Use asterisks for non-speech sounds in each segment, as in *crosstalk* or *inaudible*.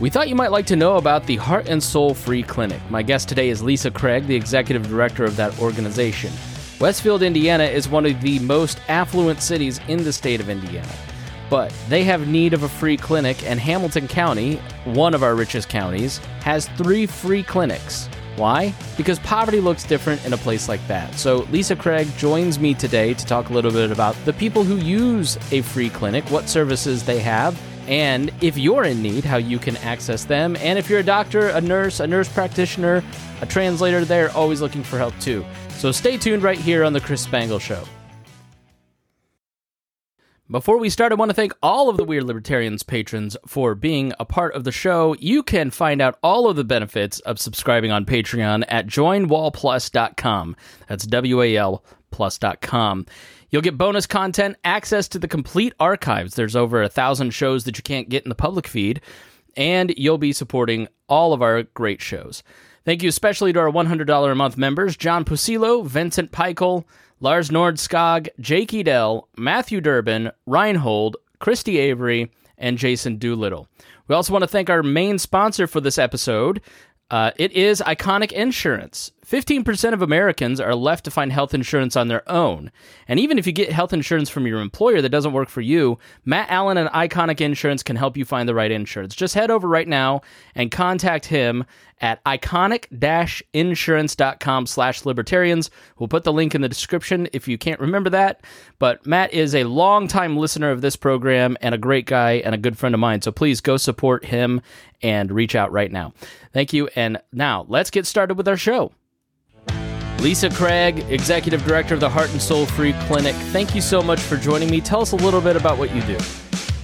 We thought you might like to know about the Heart and Soul Free Clinic. My guest today is Lisa Kreag, the executive director of that organization. Westfield, Indiana is one of the most affluent cities in the state of Indiana. But they have need of a free clinic, and Hamilton County, one of our richest counties, has three free clinics. Why? Because poverty looks different in a place like that. So, Lisa Kreag joins me today to talk a little bit about the people who use a free clinic, what services they have, and if you're in need, how you can access them. And if you're a doctor, a nurse, a nurse practitioner, a translator, they're always looking for help too. So stay tuned right here on The Chris Spangle Show. Before we start, I want to thank all of the We Are Libertarians patrons for being a part of the show. You can find out all of the benefits of subscribing on Patreon at joinwalplus.com. That's W A L plus.com. You'll get bonus content, access to the complete archives. There's over a thousand shows that you can't get in the public feed, and you'll be supporting all of our great shows. Thank you especially to our $100 a month members John Pusilo, Vincent Peichel, Lars Nordskog, Jake Edel, Matthew Durbin, Reinhold, Christy Avery, and Jason Doolittle. We also want to thank our main sponsor for this episode. Uh, it is Iconic Insurance. 15% of Americans are left to find health insurance on their own. And even if you get health insurance from your employer that doesn't work for you, Matt Allen and Iconic Insurance can help you find the right insurance. Just head over right now and contact him at iconic-insurance.com slash libertarians. We'll put the link in the description if you can't remember that. But Matt is a longtime listener of this program and a great guy and a good friend of mine. So please go support him and reach out right now. Thank you. And now let's get started with our show. Lisa Kreag, Executive Director of the Heart and Soul Free Clinic, thank you so much for joining me. Tell us a little bit about what you do.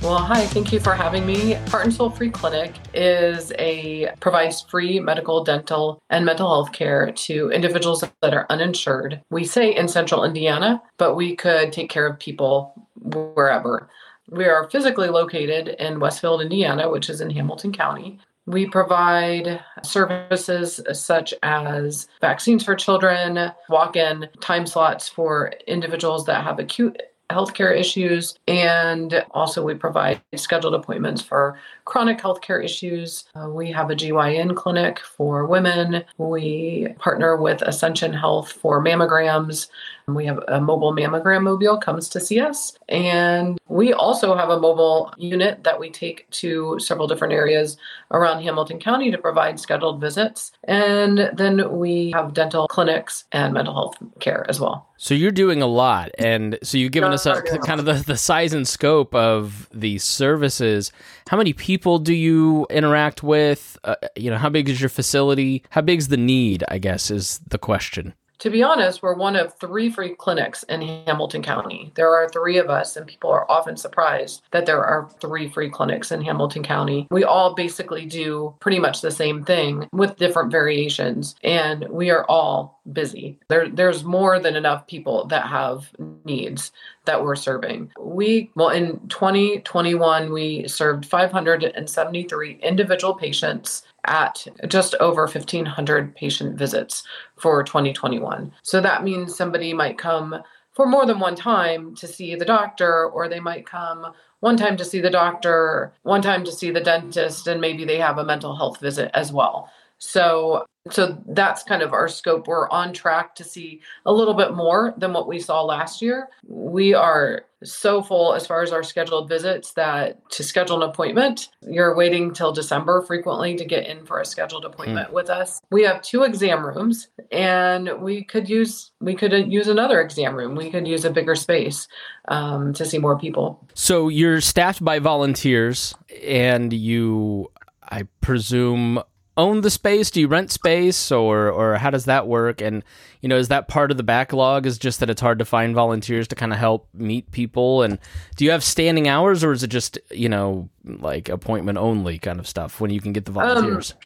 Well, hi, thank you for having me. Heart and Soul Free Clinic is a provides free medical, dental, and mental health care to individuals that are uninsured. We say in central Indiana, but we could take care of people wherever. We are physically located in Westfield, Indiana, which is in Hamilton County. We provide services such as vaccines for children, walk in time slots for individuals that have acute healthcare issues, and also we provide scheduled appointments for chronic healthcare issues. Uh, we have a GYN clinic for women. We partner with Ascension Health for mammograms. We have a mobile mammogram mobile comes to see us. And we also have a mobile unit that we take to several different areas around Hamilton County to provide scheduled visits. And then we have dental clinics and mental health care as well. So you're doing a lot. And so you've given us a, *laughs* kind of the, the size and scope of the services. How many people do you interact with? Uh, you know, how big is your facility? How big is the need, I guess, is the question. To be honest, we're one of three free clinics in Hamilton County. There are three of us, and people are often surprised that there are three free clinics in Hamilton County. We all basically do pretty much the same thing with different variations, and we are all busy. There, there's more than enough people that have needs that we're serving. We, well, in 2021, we served 573 individual patients at just over 1,500 patient visits for 2021. So that means somebody might come for more than one time to see the doctor, or they might come one time to see the doctor, one time to see the dentist, and maybe they have a mental health visit as well. So so that's kind of our scope. We're on track to see a little bit more than what we saw last year. We are so full as far as our scheduled visits that to schedule an appointment, you're waiting till December frequently to get in for a scheduled appointment mm. with us. We have two exam rooms and we could use we could use another exam room. We could use a bigger space um, to see more people. So you're staffed by volunteers and you I presume own the space? Do you rent space, or or how does that work? And you know, is that part of the backlog? Is just that it's hard to find volunteers to kind of help meet people? And do you have standing hours, or is it just you know like appointment only kind of stuff when you can get the um, volunteers? Um,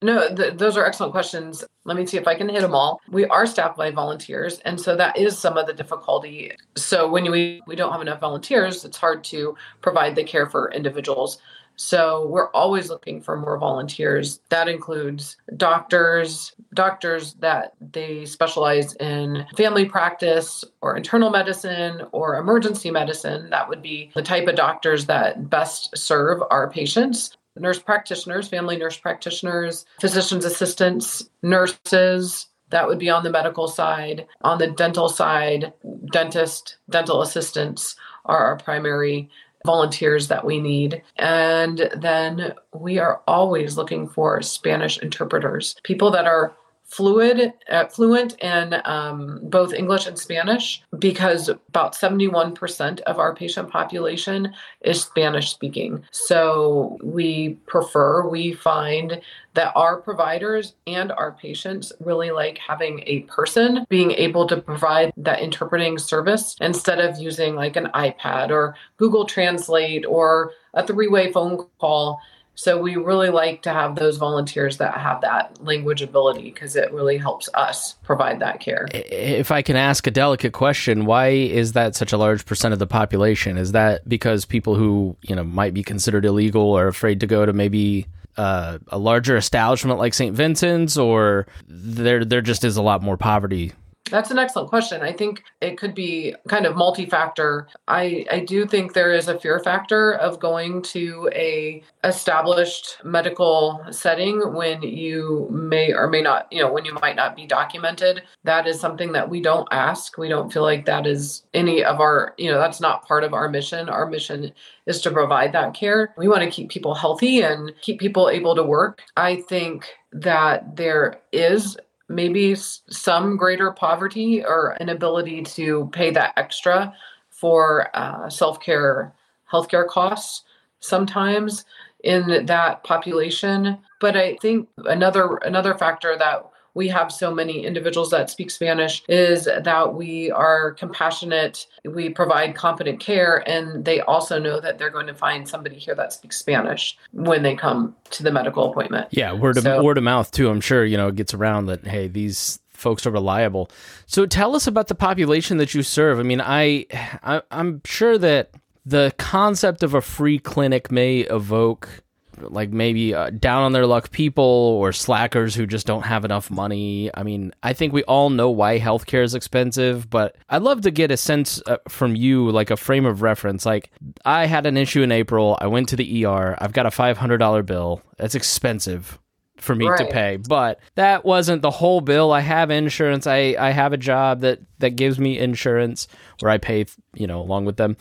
no, th- those are excellent questions. Let me see if I can hit them all. We are staffed by volunteers, and so that is some of the difficulty. So when we we don't have enough volunteers, it's hard to provide the care for individuals. So we're always looking for more volunteers. That includes doctors, doctors that they specialize in family practice or internal medicine or emergency medicine. That would be the type of doctors that best serve our patients. nurse practitioners, family nurse practitioners, physician's assistants, nurses, that would be on the medical side. On the dental side, dentist, dental assistants are our primary volunteers that we need. And then we are always looking for Spanish interpreters, people that are fluid, uh, fluent in um, both English and Spanish, because about 71% of our patient population is Spanish speaking. So we prefer, we find that our providers and our patients really like having a person being able to provide that interpreting service instead of using like an iPad or Google Translate or a three way phone call so we really like to have those volunteers that have that language ability because it really helps us provide that care. If I can ask a delicate question, why is that such a large percent of the population? Is that because people who, you know, might be considered illegal are afraid to go to maybe uh, a larger establishment like St. Vincent's or there there just is a lot more poverty that's an excellent question. I think it could be kind of multi-factor. I, I do think there is a fear factor of going to a established medical setting when you may or may not, you know, when you might not be documented. That is something that we don't ask. We don't feel like that is any of our, you know, that's not part of our mission. Our mission is to provide that care. We want to keep people healthy and keep people able to work. I think that there is maybe some greater poverty or inability to pay that extra for uh, self-care healthcare costs sometimes in that population. But i think another another factor that we have so many individuals that speak Spanish is that we are compassionate, we provide competent care, and they also know that they're going to find somebody here that speaks Spanish when they come to the medical appointment. Yeah, word of so, word of mouth too. I'm sure you know it gets around that hey these folks are reliable. So tell us about the population that you serve. I mean, I, I I'm sure that the concept of a free clinic may evoke like maybe uh, down on their luck people or slackers who just don't have enough money. I mean, I think we all know why healthcare is expensive, but I'd love to get a sense uh, from you, like a frame of reference. Like, I had an issue in April. I went to the ER. I've got a $500 bill. That's expensive for me right. to pay. But that wasn't the whole bill. I have insurance. I, I have a job that, that gives me insurance where I pay, you know, along with them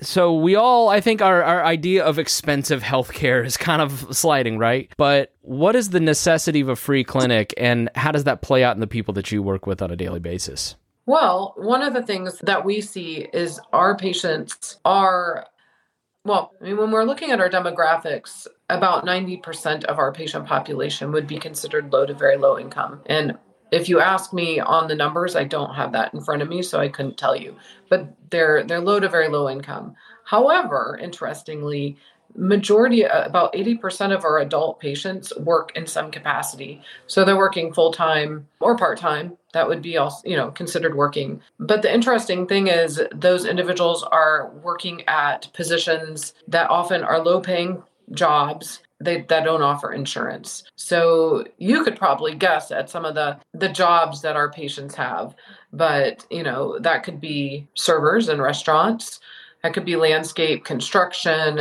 so we all i think our, our idea of expensive healthcare is kind of sliding right? But what is the necessity of a free clinic and how does that play out in the people that you work with on a daily basis? Well one of the things that we see is our patients are well i mean when we're looking at our demographics about 90% of our patient population would be considered low to very low income. And if you ask me on the numbers, I don't have that in front of me, so I couldn't tell you. But they're they're low to very low income. However, interestingly, majority uh, about 80% of our adult patients work in some capacity. So they're working full time or part time. That would be also, you know, considered working. But the interesting thing is those individuals are working at positions that often are low paying jobs they that don't offer insurance. So you could probably guess at some of the the jobs that our patients have, but you know that could be servers in restaurants, that could be landscape construction.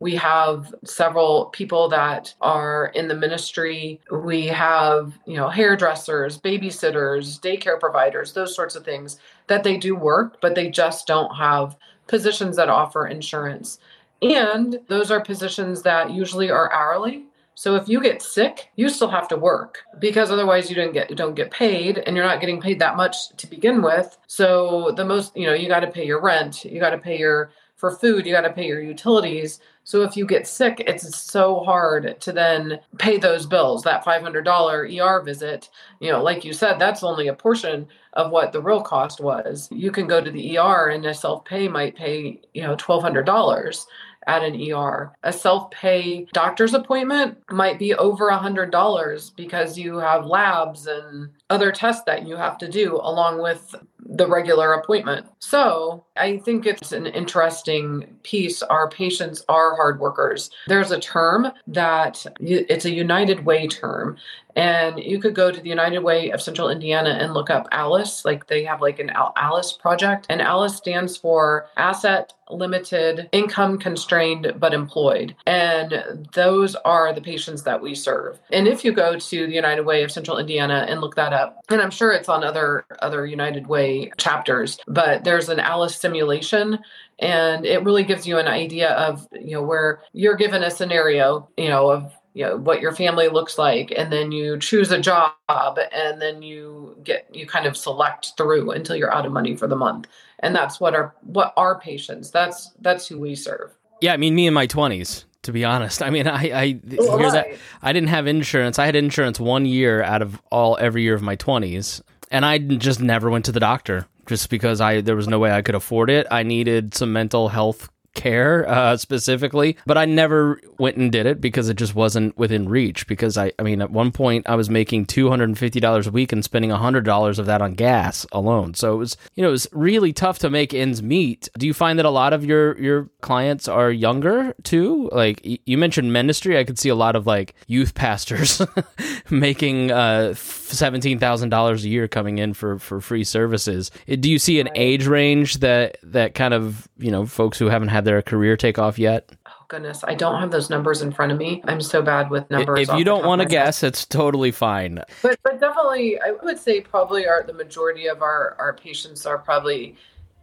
We have several people that are in the ministry. We have, you know, hairdressers, babysitters, daycare providers, those sorts of things that they do work, but they just don't have positions that offer insurance. And those are positions that usually are hourly. So if you get sick, you still have to work because otherwise you don't get don't get paid and you're not getting paid that much to begin with. So the most, you know, you got to pay your rent, you got to pay your for food, you got to pay your utilities. So if you get sick, it's so hard to then pay those bills. That $500 ER visit, you know, like you said, that's only a portion of what the real cost was. You can go to the ER and a self pay might pay, you know, $1,200 at an ER. A self pay doctor's appointment might be over a $100 because you have labs and other tests that you have to do along with the regular appointment. So I think it's an interesting piece. Our patients are hard workers. There's a term that it's a United Way term. And you could go to the United Way of Central Indiana and look up ALICE. Like they have like an ALICE project. And ALICE stands for Asset Limited, Income Constrained, but Employed. And those are the patients that we serve. And if you go to the United Way of Central Indiana and look that up, and I'm sure it's on other other United Way chapters, but there's an ALICE simulation and it really gives you an idea of you know where you're given a scenario you know of you know what your family looks like and then you choose a job and then you get you kind of select through until you're out of money for the month. And that's what our what our patients that's that's who we serve. Yeah i mean me in my 20s to be honest. I mean i i here's that, i didn't have insurance. I had insurance one year out of all every year of my 20s and i just never went to the doctor just because I there was no way I could afford it. I needed some mental health care uh, specifically, but I never went and did it because it just wasn't within reach. Because I, I mean, at one point I was making two hundred and fifty dollars a week and spending hundred dollars of that on gas alone. So it was, you know, it was really tough to make ends meet. Do you find that a lot of your your clients are younger too? Like you mentioned ministry, I could see a lot of like youth pastors *laughs* making uh, seventeen thousand dollars a year coming in for for free services. Do you see an age range that that kind of you know folks who haven't had their career take off yet? Oh goodness, I don't have those numbers in front of me. I'm so bad with numbers. If you don't want to guess, it's totally fine. But but definitely, I would say probably our the majority of our our patients are probably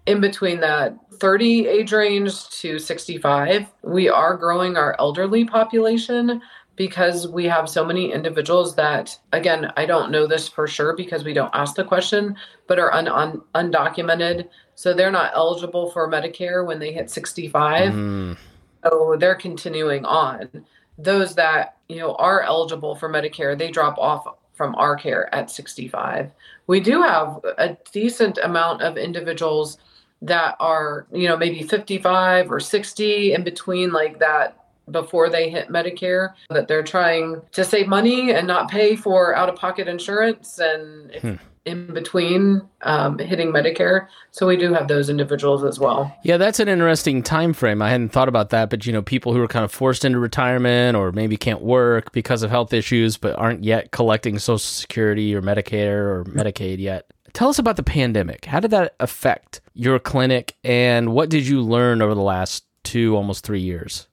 in between that 30 age range to 65. We are growing our elderly population because we have so many individuals that again i don't know this for sure because we don't ask the question but are un- un- undocumented so they're not eligible for medicare when they hit 65 mm. so they're continuing on. Those that you know are eligible for medicare they drop off from our care at 65 we do have a decent amount of individuals that are you know maybe 55 or 60 in between like that before they hit Medicare that they're trying to save money and not pay for out of pocket insurance and hmm. in between um, hitting Medicare. So we do have those individuals as well. Yeah, that's an interesting time frame. I hadn't thought about that, but you know, people who are kind of forced into retirement or maybe can't work because of health issues but aren't yet collecting Social Security or Medicare or Medicaid yet. Tell us about the pandemic. How did that affect your clinic and what did you learn over the last two, almost three years?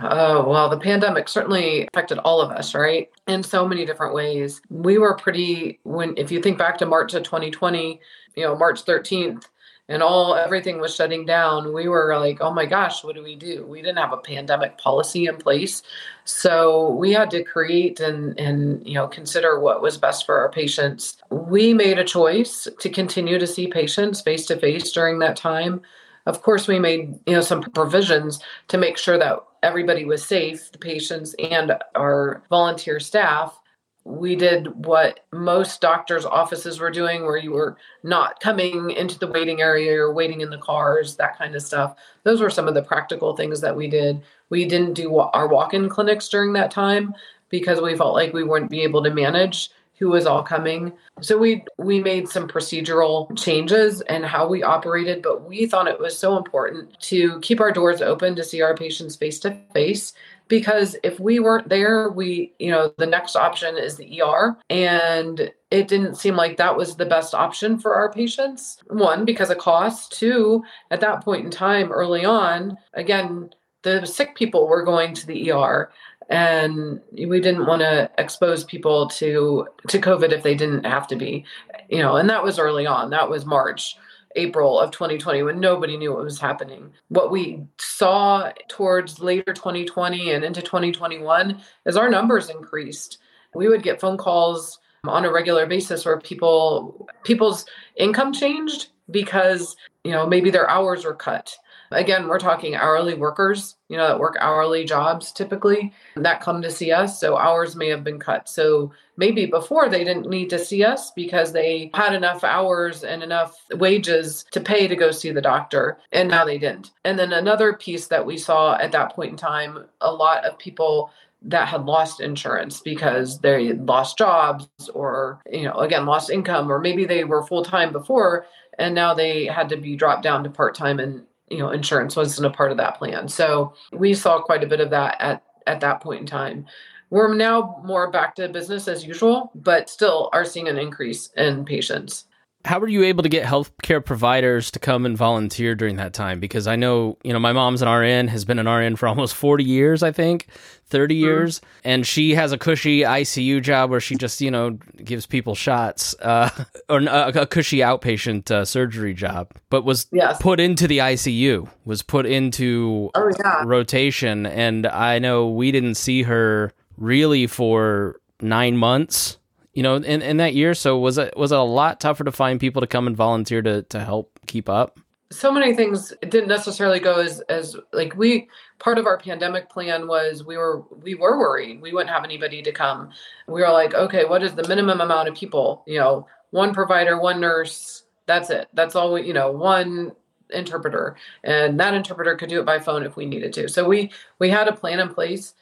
Oh, well, the pandemic certainly affected all of us, right? In so many different ways. We were pretty, when, if you think back to March of 2020, you know, March 13th, and all everything was shutting down we were like oh my gosh what do we do we didn't have a pandemic policy in place so we had to create and and you know consider what was best for our patients we made a choice to continue to see patients face to face during that time of course we made you know some provisions to make sure that everybody was safe, the patients and our volunteer staff. We did what most doctors' offices were doing, where you were not coming into the waiting area or waiting in the cars, that kind of stuff. Those were some of the practical things that we did. We didn't do our walk in clinics during that time because we felt like we wouldn't be able to manage who was all coming. So we we made some procedural changes and how we operated, but we thought it was so important to keep our doors open to see our patients face to face because if we weren't there, we, you know, the next option is the ER and it didn't seem like that was the best option for our patients. One, because of cost, two, at that point in time early on, again, the sick people were going to the ER and we didn't want to expose people to to covid if they didn't have to be you know and that was early on. That was march april of 2020 when nobody knew what was happening. What we saw towards later 2020 and into 2021 is our numbers increased. We would get phone calls on a regular basis where people people's income changed because you know maybe their hours were cut Again, we're talking hourly workers, you know, that work hourly jobs typically that come to see us. So hours may have been cut. So maybe before they didn't need to see us because they had enough hours and enough wages to pay to go see the doctor. And now they didn't. And then another piece that we saw at that point in time, a lot of people that had lost insurance because they lost jobs or you know again lost income or maybe they were full time before and now they had to be dropped down to part time and you know insurance wasn't a part of that plan. So we saw quite a bit of that at at that point in time. We're now more back to business as usual but still are seeing an increase in patients how were you able to get healthcare providers to come and volunteer during that time? Because I know, you know, my mom's an RN, has been an RN for almost 40 years, I think, 30 mm-hmm. years. And she has a cushy ICU job where she just, you know, gives people shots, uh, *laughs* or a, a, cushy outpatient uh, surgery job, but was yes. put into the ICU, was put into oh, yeah. rotation. And I know we didn't see her really for nine months you know, in, in that year. So was it was it a lot tougher to find people to come and volunteer to to help keep up? So many things didn't necessarily go as as like we part of our pandemic plan was we were we were worried we wouldn't have anybody to come. We were like, okay, what is the minimum amount of people? You know, one provider, one nurse. That's it. That's all we, you know, one interpreter and that interpreter could do it by phone if we needed to so we we had a plan in place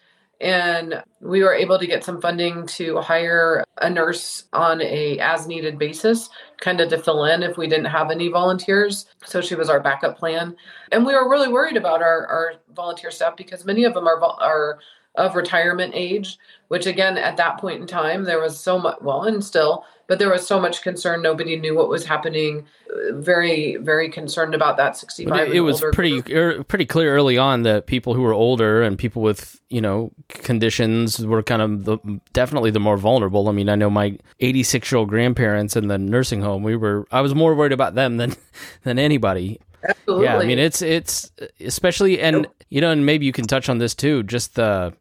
and we were able to get some funding to hire a nurse on a as needed basis kind of to fill in if we didn't have any volunteers. So she was our backup plan. And we were really worried about our, our volunteer staff because many of them are, are of retirement age which again at that point in time there was so much well and still but there was so much concern nobody knew what was happening very very concerned about that 65 it, it was pretty er, pretty clear early on that people who were older and people with you know conditions were kind of the, definitely the more vulnerable. I mean i know my 86 year old grandparents in the nursing home we were i was more worried about them than *laughs* than anybody. Absolutely. yeah i mean it's it's especially and you know and maybe you can touch on this too just the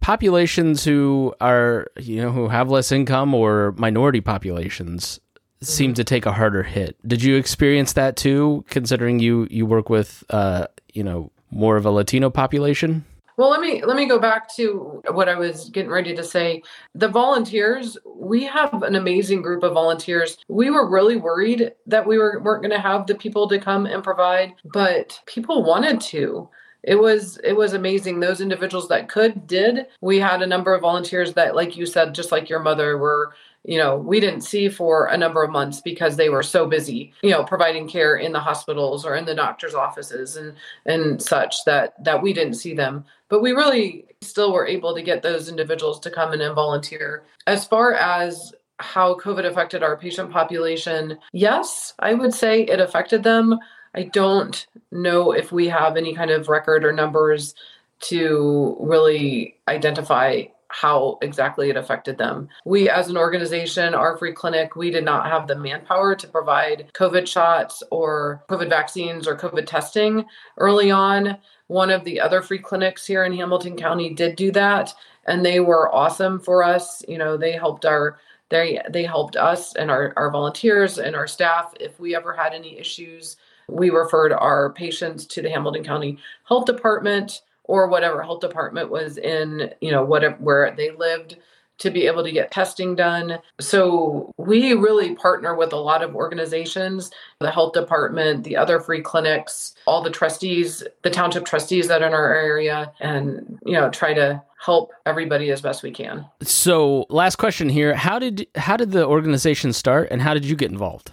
populations who are you know who have less income or minority populations seem mm-hmm. to take a harder hit. Did you experience that too considering you you work with uh you know more of a Latino population? Well, let me let me go back to what I was getting ready to say. The volunteers, we have an amazing group of volunteers. We were really worried that we were weren't going to have the people to come and provide, but people wanted to it was it was amazing. Those individuals that could did. We had a number of volunteers that like you said just like your mother were you know we didn't see for a number of months because they were so busy you know providing care in the hospitals or in the doctor's offices and and such that that we didn't see them. But we really still were able to get those individuals to come in and volunteer. As far as how covid affected our patient population yes i would say it affected them I don't know if we have any kind of record or numbers to really identify how exactly it affected them. We, as an organization, our free clinic, we did not have the manpower to provide COVID shots or COVID vaccines or COVID testing early on. One of the other free clinics here in Hamilton County did do that, and they were awesome for us. You know, they helped our they they helped us and our, our volunteers and our staff if we ever had any issues we referred our patients to the Hamilton County Health Department or whatever health department was in, you know, whatever where they lived to be able to get testing done. So we really partner with a lot of organizations, the health department, the other free clinics, all the trustees, the township trustees that are in our area and, you know, try to help everybody as best we can. So, last question here, how did how did the organization start and how did you get involved?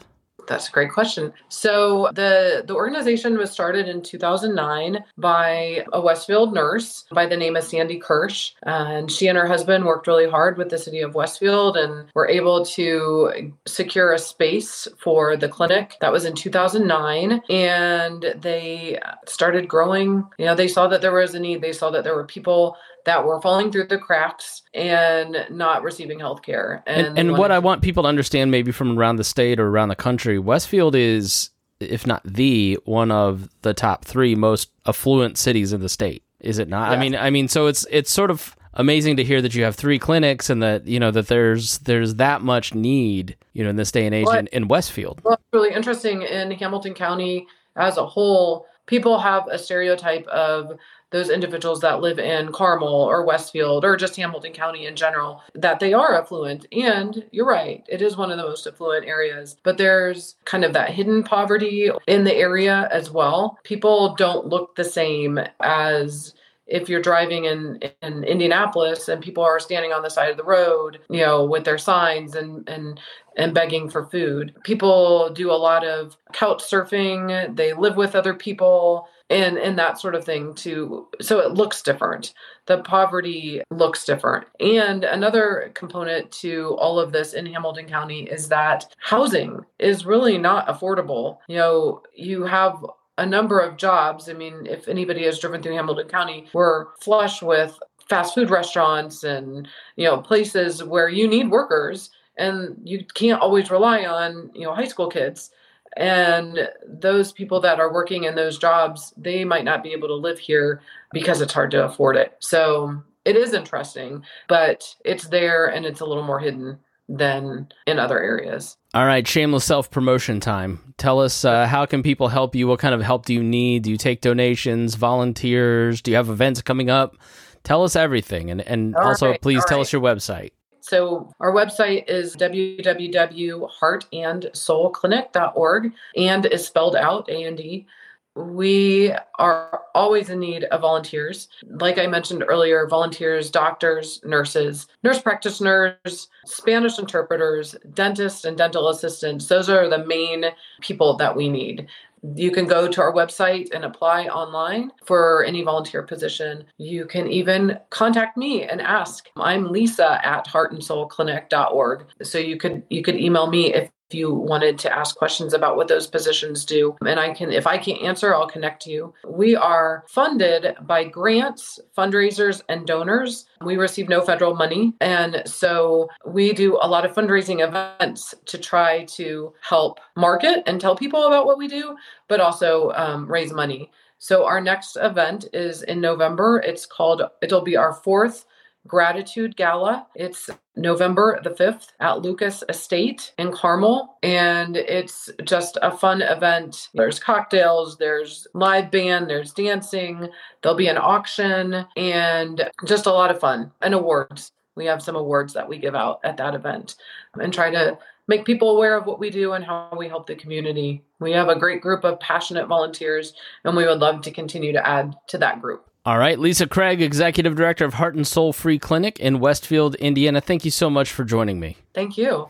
That's a great question. So the the organization was started in 2009 by a Westfield nurse by the name of Sandy Kirsch, and she and her husband worked really hard with the city of Westfield and were able to secure a space for the clinic. That was in 2009, and they started growing. You know, they saw that there was a need. They saw that there were people that were falling through the cracks and not receiving health care. And, and, and what I want people to understand, maybe from around the state or around the country, Westfield is, if not the one of the top three most affluent cities in the state. Is it not? I mean, I mean, so it's it's sort of amazing to hear that you have three clinics and that you know that there's there's that much need you know in this day and age well, in, in Westfield. Well, it's really interesting in Hamilton County as a whole. People have a stereotype of those individuals that live in Carmel or Westfield or just Hamilton County in general that they are affluent. And you're right, it is one of the most affluent areas, but there's kind of that hidden poverty in the area as well. People don't look the same as if you're driving in in Indianapolis and people are standing on the side of the road, you know, with their signs and and and begging for food. People do a lot of couch surfing, they live with other people and and that sort of thing too. So it looks different. The poverty looks different. And another component to all of this in Hamilton County is that housing is really not affordable. You know, you have a number of jobs. I mean, if anybody has driven through Hamilton County, we're flush with fast food restaurants and you know places where you need workers and you can't always rely on you know high school kids and those people that are working in those jobs they might not be able to live here because it's hard to afford it. So it is interesting but it's there and it's a little more hidden than in other areas. All right shameless self promotion time. Tell us uh, how can people help you? What kind of help do you need? Do you take donations volunteers? Do you have events coming up? Tell us everything and, and also right, please tell right. us your website so our website is www.heartandsoulclinic.org and is spelled out A and D. We are always in need of volunteers. Like I mentioned earlier, volunteers, doctors, nurses, nurse practitioners, Spanish interpreters, dentists, and dental assistants. Those are the main people that we need. You can go to our website and apply online for any volunteer position. You can even contact me and ask. I'm Lisa at heartandsoulclinic.org. So you could you could email me if you wanted to ask questions about what those positions do. And I can, if I can't answer, I'll connect you. We are funded by grants, fundraisers, and donors. We receive no federal money. And so we do a lot of fundraising events to try to help market and tell people about what we do, but also um, raise money. So our next event is in November. It's called, it'll be our fourth Gratitude Gala. It's November the 5th at Lucas Estate in Carmel. And it's just a fun event. There's cocktails, there's live band, there's dancing, there'll be an auction, and just a lot of fun and awards. We have some awards that we give out at that event and try to make people aware of what we do and how we help the community. We have a great group of passionate volunteers, and we would love to continue to add to that group. All right, Lisa Kreag, Executive Director of Heart and Soul Free Clinic in Westfield, Indiana. Thank you so much for joining me. Thank you.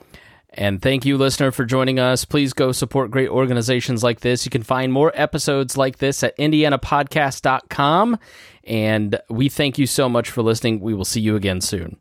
And thank you, listener, for joining us. Please go support great organizations like this. You can find more episodes like this at indianapodcast.com. And we thank you so much for listening. We will see you again soon.